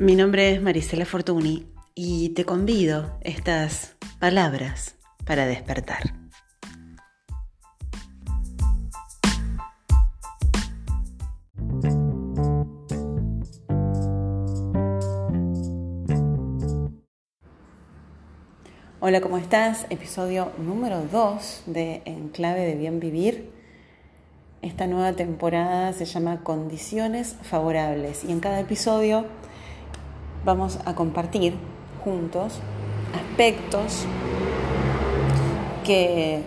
Mi nombre es Marisela Fortuny y te convido estas palabras para despertar. Hola, ¿cómo estás? Episodio número 2 de Enclave de Bien Vivir. Esta nueva temporada se llama Condiciones Favorables y en cada episodio vamos a compartir juntos aspectos que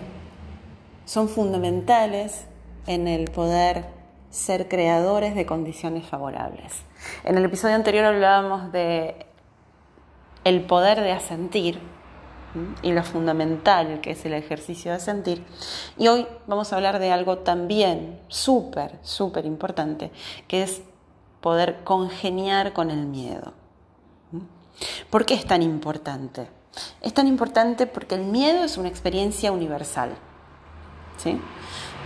son fundamentales en el poder ser creadores de condiciones favorables. En el episodio anterior hablábamos de el poder de asentir y lo fundamental que es el ejercicio de asentir. Y hoy vamos a hablar de algo también súper, súper importante, que es poder congeniar con el miedo. ¿Por qué es tan importante? Es tan importante porque el miedo es una experiencia universal. ¿sí?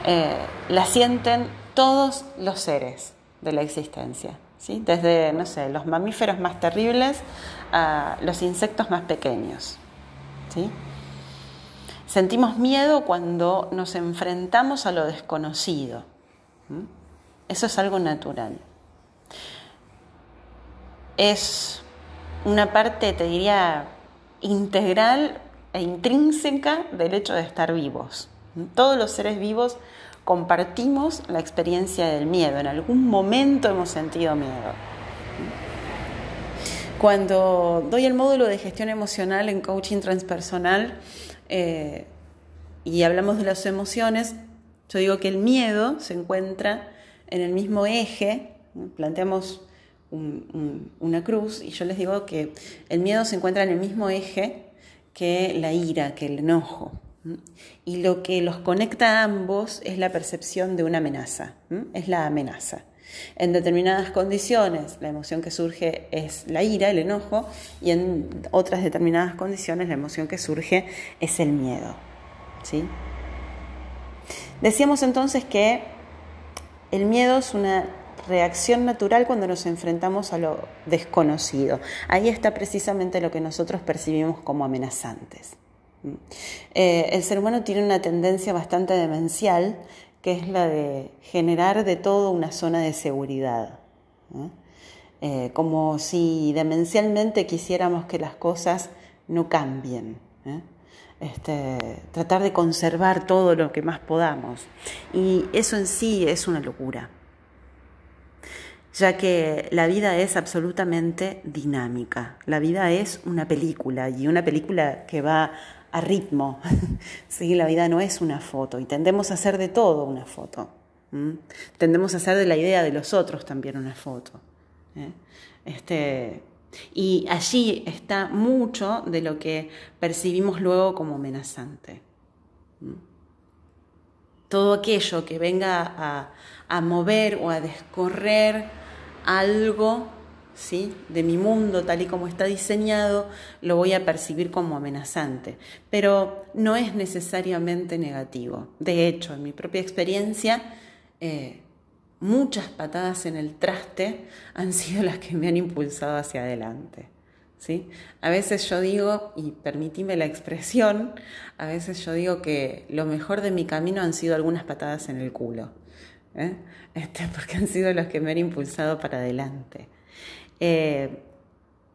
Eh, la sienten todos los seres de la existencia. ¿sí? Desde, no sé, los mamíferos más terribles a los insectos más pequeños. ¿sí? Sentimos miedo cuando nos enfrentamos a lo desconocido. Eso es algo natural. Es una parte, te diría, integral e intrínseca del hecho de estar vivos. Todos los seres vivos compartimos la experiencia del miedo. En algún momento hemos sentido miedo. Cuando doy el módulo de gestión emocional en coaching transpersonal eh, y hablamos de las emociones, yo digo que el miedo se encuentra en el mismo eje, planteamos una cruz y yo les digo que el miedo se encuentra en el mismo eje que la ira, que el enojo. Y lo que los conecta a ambos es la percepción de una amenaza, es la amenaza. En determinadas condiciones la emoción que surge es la ira, el enojo, y en otras determinadas condiciones la emoción que surge es el miedo. ¿sí? Decíamos entonces que el miedo es una reacción natural cuando nos enfrentamos a lo desconocido. Ahí está precisamente lo que nosotros percibimos como amenazantes. Eh, el ser humano tiene una tendencia bastante demencial, que es la de generar de todo una zona de seguridad. Eh, como si demencialmente quisiéramos que las cosas no cambien. ¿eh? Este, tratar de conservar todo lo que más podamos. Y eso en sí es una locura ya que la vida es absolutamente dinámica. La vida es una película y una película que va a ritmo. sí, la vida no es una foto y tendemos a hacer de todo una foto. Tendemos a hacer de la idea de los otros también una foto. ¿eh? Este, y allí está mucho de lo que percibimos luego como amenazante. Todo aquello que venga a, a mover o a descorrer algo ¿sí? de mi mundo tal y como está diseñado, lo voy a percibir como amenazante. Pero no es necesariamente negativo. De hecho, en mi propia experiencia, eh, muchas patadas en el traste han sido las que me han impulsado hacia adelante. ¿sí? A veces yo digo, y permitime la expresión, a veces yo digo que lo mejor de mi camino han sido algunas patadas en el culo. ¿Eh? este, porque han sido los que me han impulsado para adelante. Eh,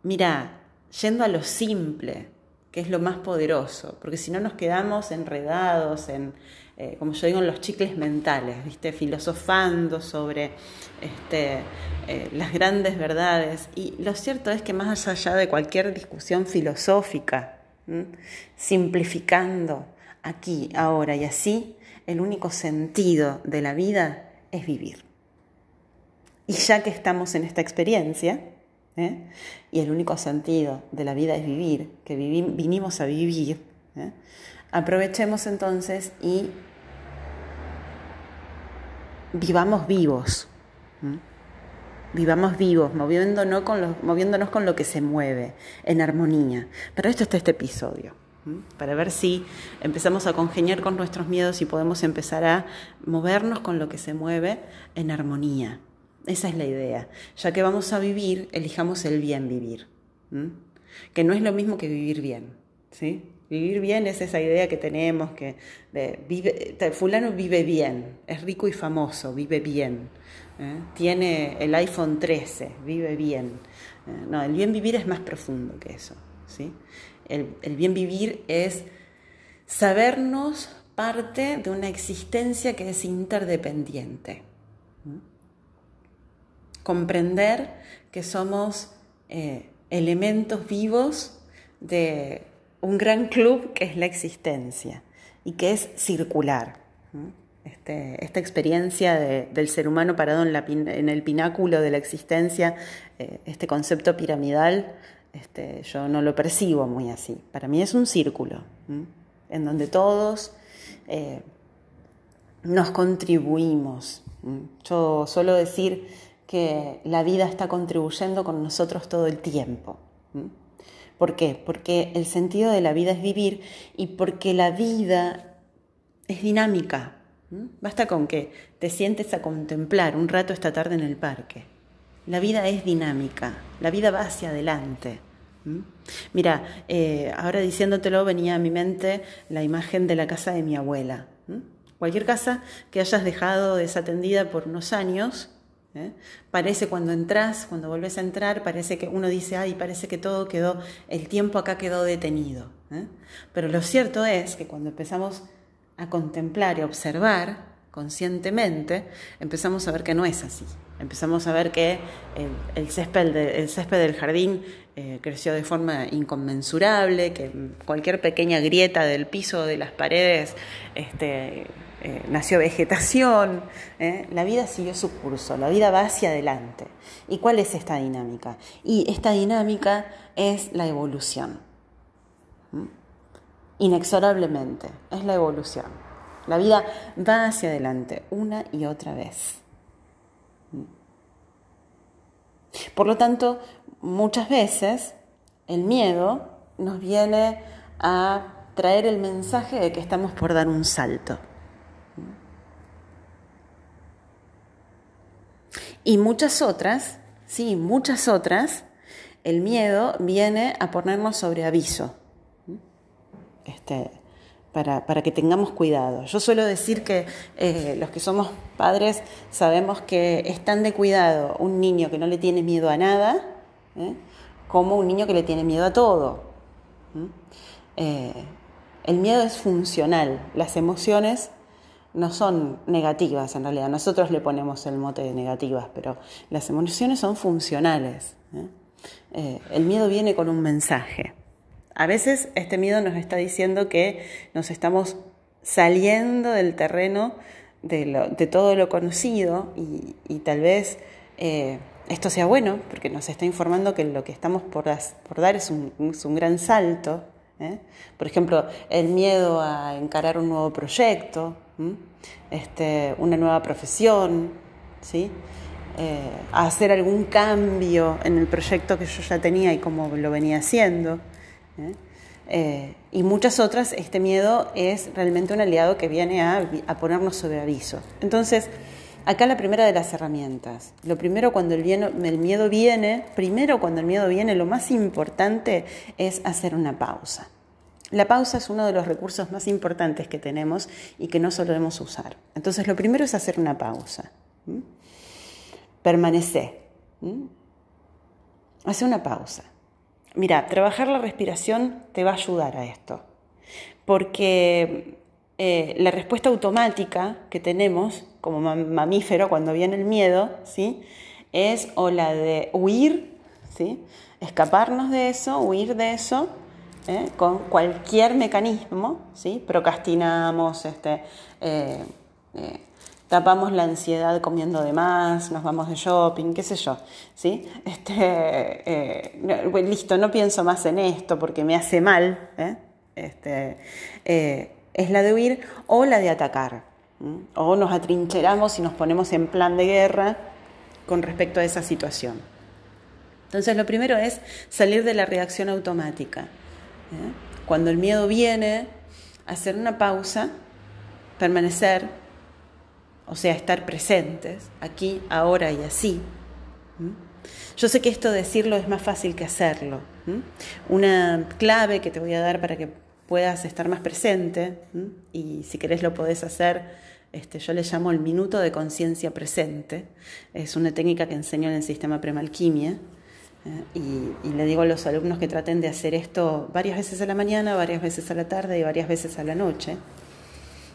mira, yendo a lo simple, que es lo más poderoso, porque si no nos quedamos enredados en, eh, como yo digo, en los chicles mentales, ¿viste? filosofando sobre este, las grandes verdades. Y lo cierto es que más allá de cualquier discusión filosófica, simplificando aquí, ahora y así, el único sentido de la vida es vivir. Y ya que estamos en esta experiencia, ¿eh? y el único sentido de la vida es vivir, que vinimos a vivir, ¿eh? aprovechemos entonces y vivamos vivos. Vivamos vivos, moviéndonos con, lo, moviéndonos con lo que se mueve, en armonía. Pero esto está este episodio para ver si empezamos a congeniar con nuestros miedos y podemos empezar a movernos con lo que se mueve en armonía. Esa es la idea. Ya que vamos a vivir, elijamos el bien vivir. Que no es lo mismo que vivir bien. ¿sí? Vivir bien es esa idea que tenemos que vive, fulano vive bien, es rico y famoso, vive bien. ¿eh? Tiene el iPhone 13, vive bien. ¿eh? no, el bien vivir es más profundo que eso. ¿sí? El, bien vivir es sabernos parte de una existencia que es interdependiente. Comprender que somos eh, elementos vivos de un gran club que es la existencia y que es circular. Este, esta experiencia del ser humano parado en, el pináculo de la existencia, eh, este concepto piramidal, este, yo no lo percibo muy así. Para mí es un círculo, en donde todos eh, nos contribuimos. Yo suelo decir que la vida está contribuyendo con nosotros todo el tiempo. ¿Por qué? Porque el sentido de la vida es vivir y porque la vida es dinámica. Basta con que te sientes a contemplar un rato esta tarde en el parque. La vida es dinámica, la vida va hacia adelante. Mira, eh, ahora diciéndotelo venía a mi mente la imagen de la casa de mi abuela. Cualquier casa que hayas dejado desatendida por unos años, ¿eh? parece cuando entras, cuando volvés a entrar, parece que uno dice, ay, parece que todo quedó, el tiempo acá quedó detenido. ¿eh? Pero lo cierto es que cuando empezamos a contemplar y observar conscientemente, empezamos a ver que no es así. Empezamos a ver que el, césped, el césped del jardín eh, creció de forma inconmensurable, que cualquier pequeña grieta del piso de las paredes este, eh, nació vegetación, ¿eh? la vida siguió su curso, la vida va hacia adelante. ¿Y cuál es esta dinámica? Y esta dinámica es la evolución. Inexorablemente, es la evolución. La vida va hacia adelante una y otra vez. Por lo tanto, muchas veces el miedo nos viene a traer el mensaje de que estamos por dar un salto. Y muchas otras, sí, muchas otras, el miedo viene a ponernos sobre aviso. Este, para, que tengamos cuidado. Yo suelo decir que eh, los que somos padres sabemos que es tan de cuidado un niño que no le tiene miedo a nada ¿eh? como un niño que le tiene miedo a todo. Eh, el miedo es funcional, las emociones no son negativas en realidad, nosotros le ponemos el mote de negativas, pero las emociones son funcionales. el miedo viene con un mensaje. A veces este miedo nos está diciendo que nos estamos saliendo del terreno de, todo lo conocido y, tal vez eh, esto sea bueno porque nos está informando que lo que estamos por, dar es un, gran salto. ¿eh? Por ejemplo, el miedo a encarar un nuevo proyecto, este, una nueva profesión, ¿sí? Eh, a hacer algún cambio en el proyecto que yo ya tenía y cómo lo venía haciendo. ¿Eh? Eh, y muchas otras, este miedo es realmente un aliado que viene a, ponernos sobre aviso. Entonces, acá la primera de las herramientas. Lo primero cuando el, el miedo viene, primero cuando el miedo viene, lo más importante es hacer una pausa. La pausa es uno de los recursos más importantes que tenemos y que no solemos usar. Entonces, lo primero es hacer una pausa. Permanecer. Hace una pausa. Mira, trabajar la respiración te va a ayudar a esto, porque eh, la respuesta automática que tenemos como mamífero cuando viene el miedo, ¿sí? Es o la de huir, ¿sí? Escaparnos de eso, huir de eso, ¿eh? con cualquier mecanismo, ¿sí? Procrastinamos, este, eh, tapamos la ansiedad comiendo de más, nos vamos de shopping, qué sé yo, ¿sí? Este, eh, listo, no pienso más en esto porque me hace mal, ¿eh? este, eh, es la de huir o la de atacar, o nos atrincheramos y nos ponemos en plan de guerra con respecto a esa situación. Entonces lo primero es salir de la reacción automática. Cuando el miedo viene, hacer una pausa, permanecer, o sea, estar presentes, aquí, ahora y así. Yo sé que esto decirlo es más fácil que hacerlo. Una clave que te voy a dar para que puedas estar más presente, y si querés lo podés hacer, este, yo le llamo el minuto de conciencia presente. Es una técnica que enseño en el sistema premalquimia. ¿eh? y, y, le digo a los alumnos que traten de hacer esto varias veces a la mañana, varias veces a la tarde y varias veces a la noche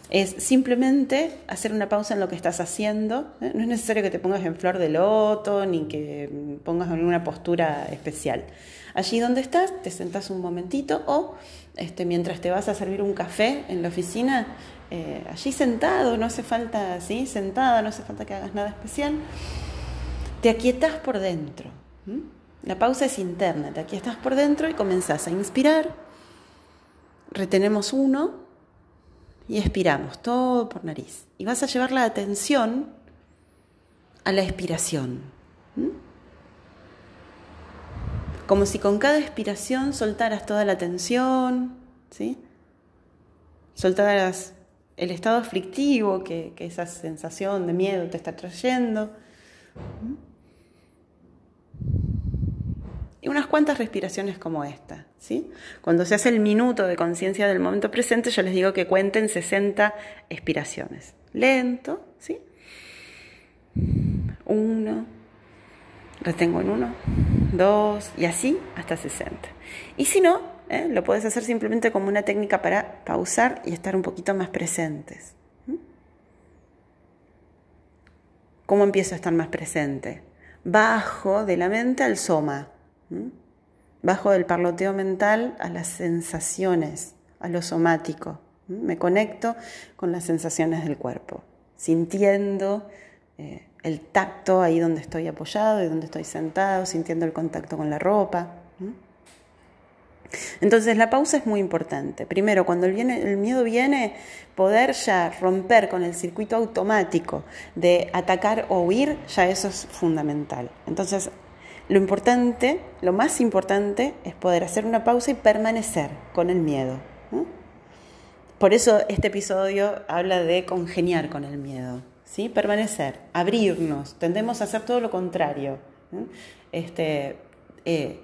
es simplemente hacer una pausa en lo que estás haciendo. ¿eh? No es necesario que te pongas en flor de loto ni que pongas en una postura especial. Allí donde estás, te sentás un momentito o este, mientras te vas a servir un café en la oficina, eh, allí sentado, no hace falta, Sentada, no hace falta que hagas nada especial. Te aquietas por dentro. La pausa es interna, te aquietas por dentro y comenzás a inspirar. Retenemos uno, y expiramos todo por nariz. Y vas a llevar la atención a la expiración. Como si con cada expiración soltaras toda la tensión, ¿sí? soltaras el estado aflictivo que, que esa sensación de miedo te está trayendo y unas cuantas respiraciones como esta. ¿sí? Cuando se hace el minuto de conciencia del momento presente, yo les digo que cuenten 60 expiraciones. Lento, ¿sí? Uno, retengo en uno, dos, y así hasta 60. Y si no, ¿eh? lo puedes hacer simplemente como una técnica para pausar y estar un poquito más presentes. ¿Cómo empiezo a estar más presente? Bajo de la mente al soma. Bajo del parloteo mental a las sensaciones, a lo somático. Me conecto con las sensaciones del cuerpo, sintiendo eh, el tacto ahí donde estoy apoyado y donde estoy sentado, sintiendo el contacto con la ropa. Entonces la pausa es muy importante. Primero, cuando el, el, miedo viene, poder ya romper con el circuito automático de atacar o huir, ya eso es fundamental. Entonces lo importante, lo más importante es poder hacer una pausa y permanecer con el miedo. Por eso este episodio habla de congeniar con el miedo, ¿sí? Permanecer, abrirnos, tendemos a hacer todo lo contrario. Este, eh,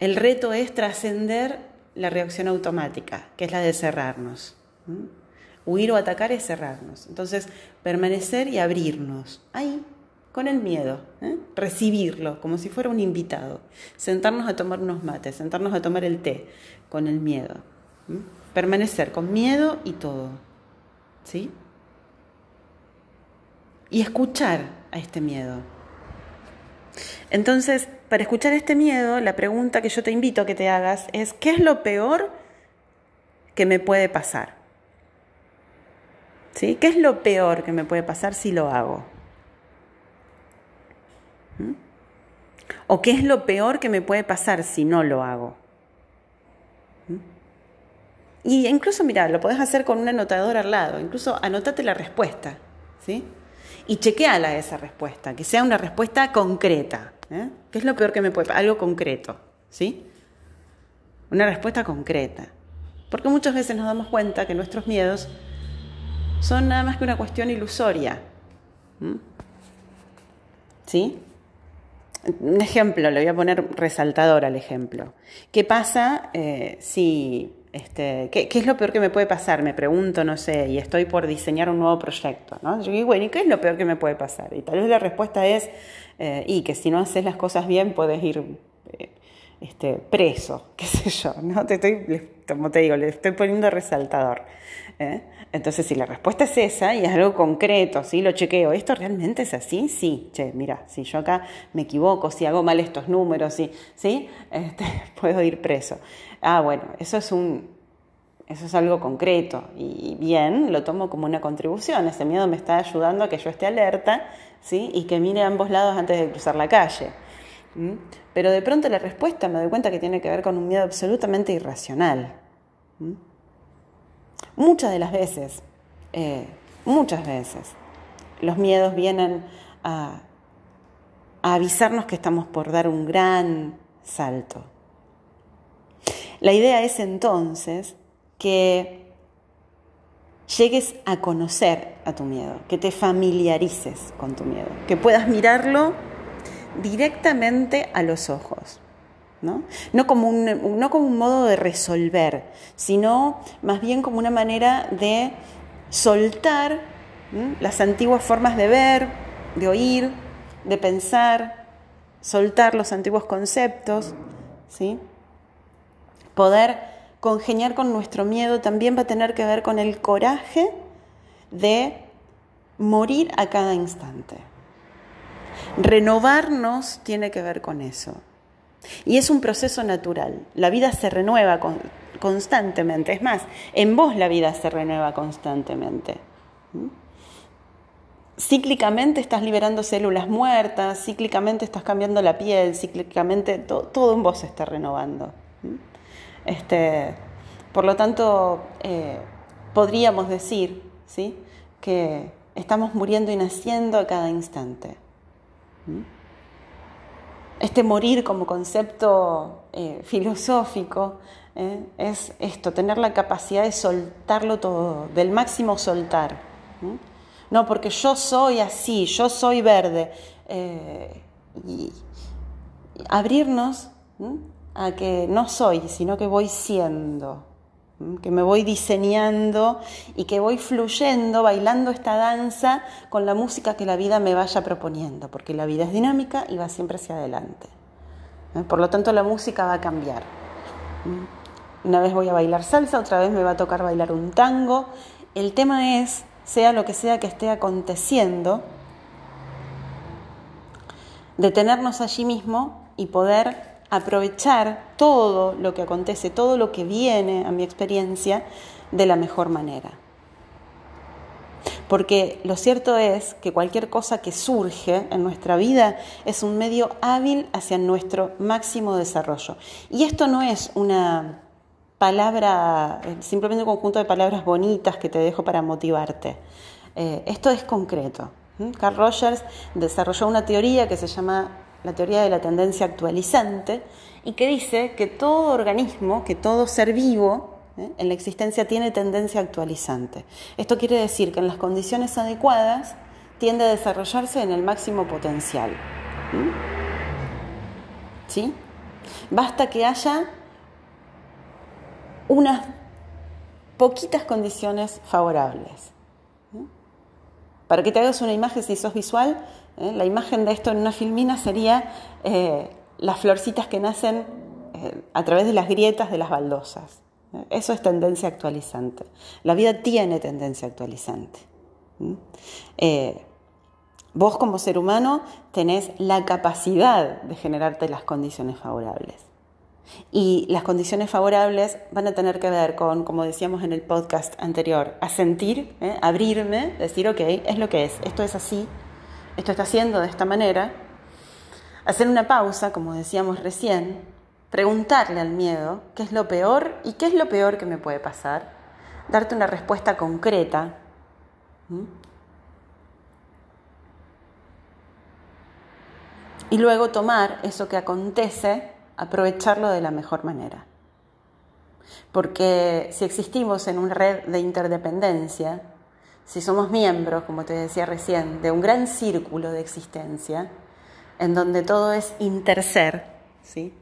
el reto es trascender la reacción automática, que es la de cerrarnos. Huir o atacar es cerrarnos. Entonces, permanecer y abrirnos. Ahí, con el miedo, ¿eh? recibirlo como si fuera un invitado, sentarnos a tomar unos mates, sentarnos a tomar el té con el miedo, permanecer con miedo y todo, ¿sí? Y escuchar a este miedo. Entonces, para escuchar este miedo, la pregunta que yo te invito a que te hagas es, ¿qué es lo peor que me puede pasar? ¿Sí? ¿Qué es lo peor que me puede pasar si lo hago? ¿O qué es lo peor que me puede pasar si no lo hago? Y incluso, mira, lo podés hacer con un anotador al lado, incluso anotate la respuesta, ¿sí? Y chequeala esa respuesta, que sea una respuesta concreta. ¿eh? ¿Qué es lo peor que me puede pasar? Algo concreto, ¿sí? Una respuesta concreta. Porque muchas veces nos damos cuenta que nuestros miedos son nada más que una cuestión ilusoria. ¿Sí? Un ejemplo, le voy a poner resaltador al ejemplo. ¿Qué pasa eh, si, este, ¿qué, es lo peor que me puede pasar? Me pregunto, no sé, y estoy por diseñar un nuevo proyecto, ¿no? Yo digo, bueno, ¿y qué es lo peor que me puede pasar? Y tal vez la respuesta es, eh, y que si no haces las cosas bien puedes ir eh, este, preso, qué sé yo, ¿no? Te estoy, como te digo, le estoy poniendo resaltador. ¿eh? Entonces, si la respuesta es esa y es algo concreto, ¿sí? Lo chequeo, ¿esto realmente es así? Sí, che, mira, si yo acá me equivoco, si hago mal estos números, ¿sí? ¿Sí? Este, puedo ir preso. Ah, bueno, eso es un... Eso es algo concreto y bien, lo tomo como una contribución. Ese miedo me está ayudando a que yo esté alerta ¿sí? y que mire a ambos lados antes de cruzar la calle. Pero de pronto la respuesta me doy cuenta que tiene que ver con un miedo absolutamente irracional. Muchas de las veces, eh, muchas veces, los miedos vienen a avisarnos que estamos por dar un gran salto. La idea es entonces que llegues a conocer a tu miedo, que te familiarices con tu miedo, que puedas mirarlo directamente a los ojos. ¿no? como, un, no como un modo de resolver, sino más bien como una manera de soltar las antiguas formas de ver, de oír, de pensar, soltar los antiguos conceptos, ¿sí? Poder congeniar con nuestro miedo también va a tener que ver con el coraje de morir a cada instante. Renovarnos tiene que ver con eso. Y es un proceso natural. La vida se renueva constantemente. Es más, en vos la vida se renueva constantemente. ¿Mm? Cíclicamente estás liberando células muertas, cíclicamente estás cambiando la piel, cíclicamente todo, en vos se está renovando. ¿Mm? Este, por lo tanto, eh, podríamos decir ¿sí? que estamos muriendo y naciendo a cada instante. ¿Mm? Este morir como concepto eh, filosófico ¿eh? es esto, tener la capacidad de soltarlo todo, del máximo soltar. No, porque yo soy así, yo soy verde. Eh, y abrirnos a que no soy, sino que voy siendo que me voy diseñando y que voy fluyendo, bailando esta danza con la música que la vida me vaya proponiendo, porque la vida es dinámica y va siempre hacia adelante. Por lo tanto, la música va a cambiar. Una vez voy a bailar salsa, otra vez me va a tocar bailar un tango. El tema es, sea lo que sea que esté aconteciendo, detenernos allí mismo y poder aprovechar todo lo que acontece, todo lo que viene a mi experiencia de la mejor manera. Porque lo cierto es que cualquier cosa que surge en nuestra vida es un medio hábil hacia nuestro máximo desarrollo. Y esto no es una palabra, simplemente un conjunto de palabras bonitas que te dejo para motivarte. Eh, esto es concreto. Carl Rogers desarrolló una teoría que se llama la teoría de la tendencia actualizante, y que dice que todo organismo, que todo ser vivo ¿eh? en la existencia tiene tendencia actualizante. Esto quiere decir que en las condiciones adecuadas tiende a desarrollarse en el máximo potencial. ¿Sí? Basta que haya unas poquitas condiciones favorables. Para que te hagas una imagen, si sos visual, ¿eh? La imagen de esto en una filmina sería eh, las florcitas que nacen eh, a través de las grietas de las baldosas. Eso es tendencia actualizante. La vida tiene tendencia actualizante. vos como ser humano tenés la capacidad de generarte las condiciones favorables. Y las condiciones favorables van a tener que ver con, como decíamos en el podcast anterior, asentir, abrirme, decir, ok, es lo que es, esto es así, esto está haciendo de esta manera, hacer una pausa, como decíamos recién, preguntarle al miedo qué es lo peor y qué es lo peor que me puede pasar, darte una respuesta concreta. Y luego tomar eso que acontece, aprovecharlo de la mejor manera. Porque si existimos en una red de interdependencia, si somos miembros, como te decía recién, de un gran círculo de existencia, en donde todo es interser, ¿sí?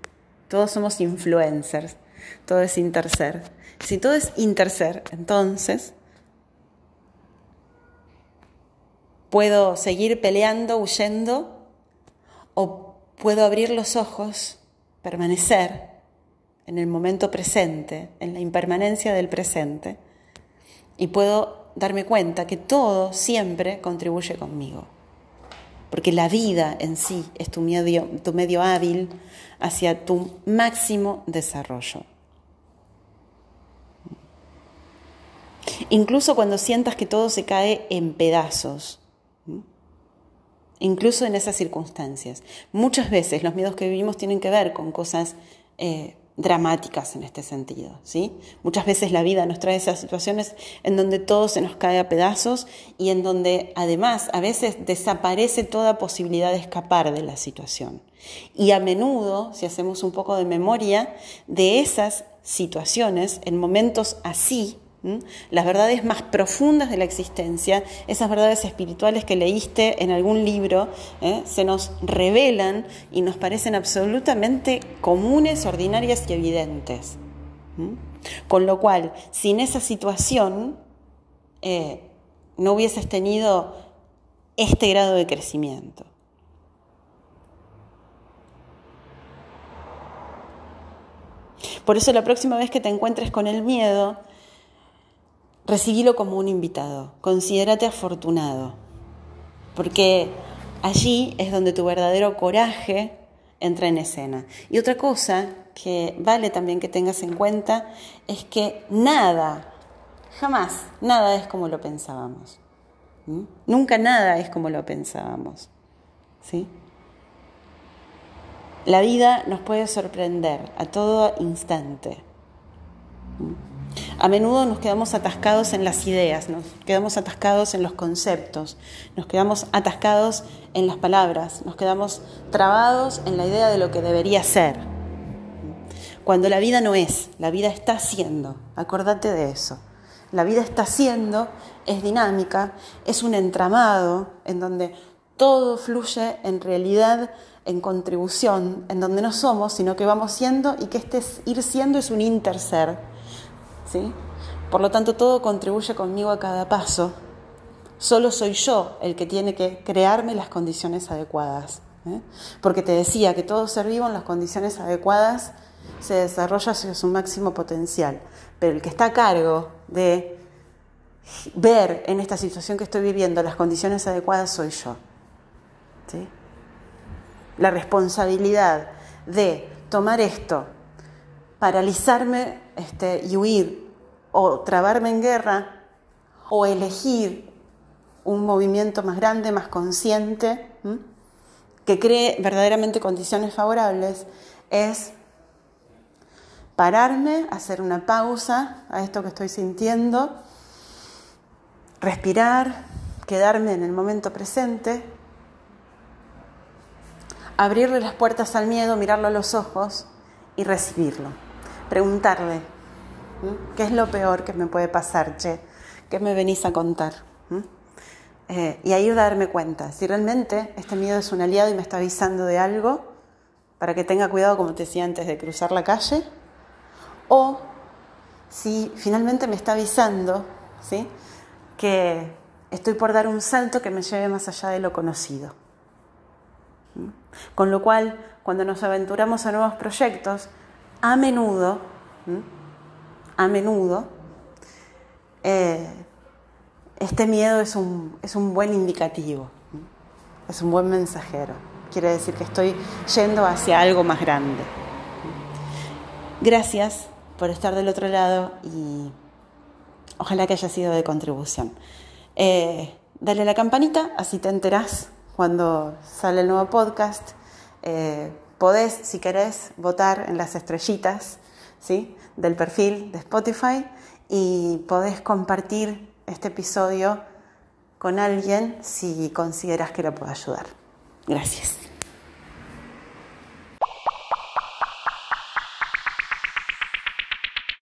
todos somos influencers, todo es interser. Si todo es interser, entonces puedo seguir peleando, huyendo, o puedo abrir los ojos, permanecer en el momento presente, en la impermanencia del presente, y puedo darme cuenta que todo siempre contribuye conmigo. Porque la vida en sí es tu medio, tu medio hábil hacia tu máximo desarrollo. Incluso cuando sientas que todo se cae en pedazos, incluso en esas circunstancias. Muchas veces los miedos que vivimos tienen que ver con cosas eh, dramáticas en este sentido. ¿sí? Muchas veces la vida nos trae esas situaciones en donde todo se nos cae a pedazos y en donde además a veces desaparece toda posibilidad de escapar de la situación. Y a menudo, si hacemos un poco de memoria, de esas situaciones, en momentos así, las verdades más profundas de la existencia, esas verdades espirituales que leíste en algún libro, ¿eh? se nos revelan y nos parecen absolutamente comunes, ordinarias y evidentes. Con lo cual, sin esa situación, eh, no hubieses tenido este grado de crecimiento. Por eso la próxima vez que te encuentres con el miedo, recibílo como un invitado, considérate afortunado, porque allí es donde tu verdadero coraje entra en escena. Y otra cosa que vale también que tengas en cuenta es que nada, jamás, nada es como lo pensábamos. Nunca nada es como lo pensábamos. ¿Sí? La vida nos puede sorprender a todo instante. A menudo nos quedamos atascados en las ideas, nos quedamos atascados en los conceptos, nos quedamos atascados en las palabras, nos quedamos trabados en la idea de lo que debería ser. Cuando la vida no es, la vida está siendo, acordate de eso. La vida está siendo, es dinámica, es un entramado en donde todo fluye en realidad en contribución, en donde no somos, sino que vamos siendo y que este ir siendo es un interser. Por lo tanto, todo contribuye conmigo a cada paso. Solo soy yo el que tiene que crearme las condiciones adecuadas. ¿eh? Porque te decía que todo ser vivo en las condiciones adecuadas se desarrolla hacia su máximo potencial. Pero el que está a cargo de ver en esta situación que estoy viviendo las condiciones adecuadas soy yo. ¿Sí? la responsabilidad de tomar esto, paralizarme este, y huir, o trabarme en guerra, o elegir un movimiento más grande, más consciente, que cree verdaderamente condiciones favorables, es pararme, hacer una pausa a esto que estoy sintiendo, respirar, quedarme en el momento presente abrirle las puertas al miedo, mirarlo a los ojos y recibirlo. Preguntarle, ¿qué es lo peor que me puede pasar, Che? ¿Qué me venís a contar? Eh, y ahí darme cuenta, si realmente este miedo es un aliado y me está avisando de algo, para que tenga cuidado, como te decía antes, de cruzar la calle, o si finalmente me está avisando ¿sí? que estoy por dar un salto que me lleve más allá de lo conocido. Con lo cual, cuando nos aventuramos a nuevos proyectos, a menudo, a menudo, eh, este miedo es un, es un buen indicativo, es un buen mensajero. Quiere decir que estoy yendo hacia algo más grande. Gracias por estar del otro lado y ojalá que haya sido de contribución. Eh, dale la campanita, así te enterás cuando sale el nuevo podcast. Eh, podés, si querés, votar en las estrellitas ¿sí? del perfil de Spotify y podés compartir este episodio con alguien si consideras que lo puede ayudar. Gracias.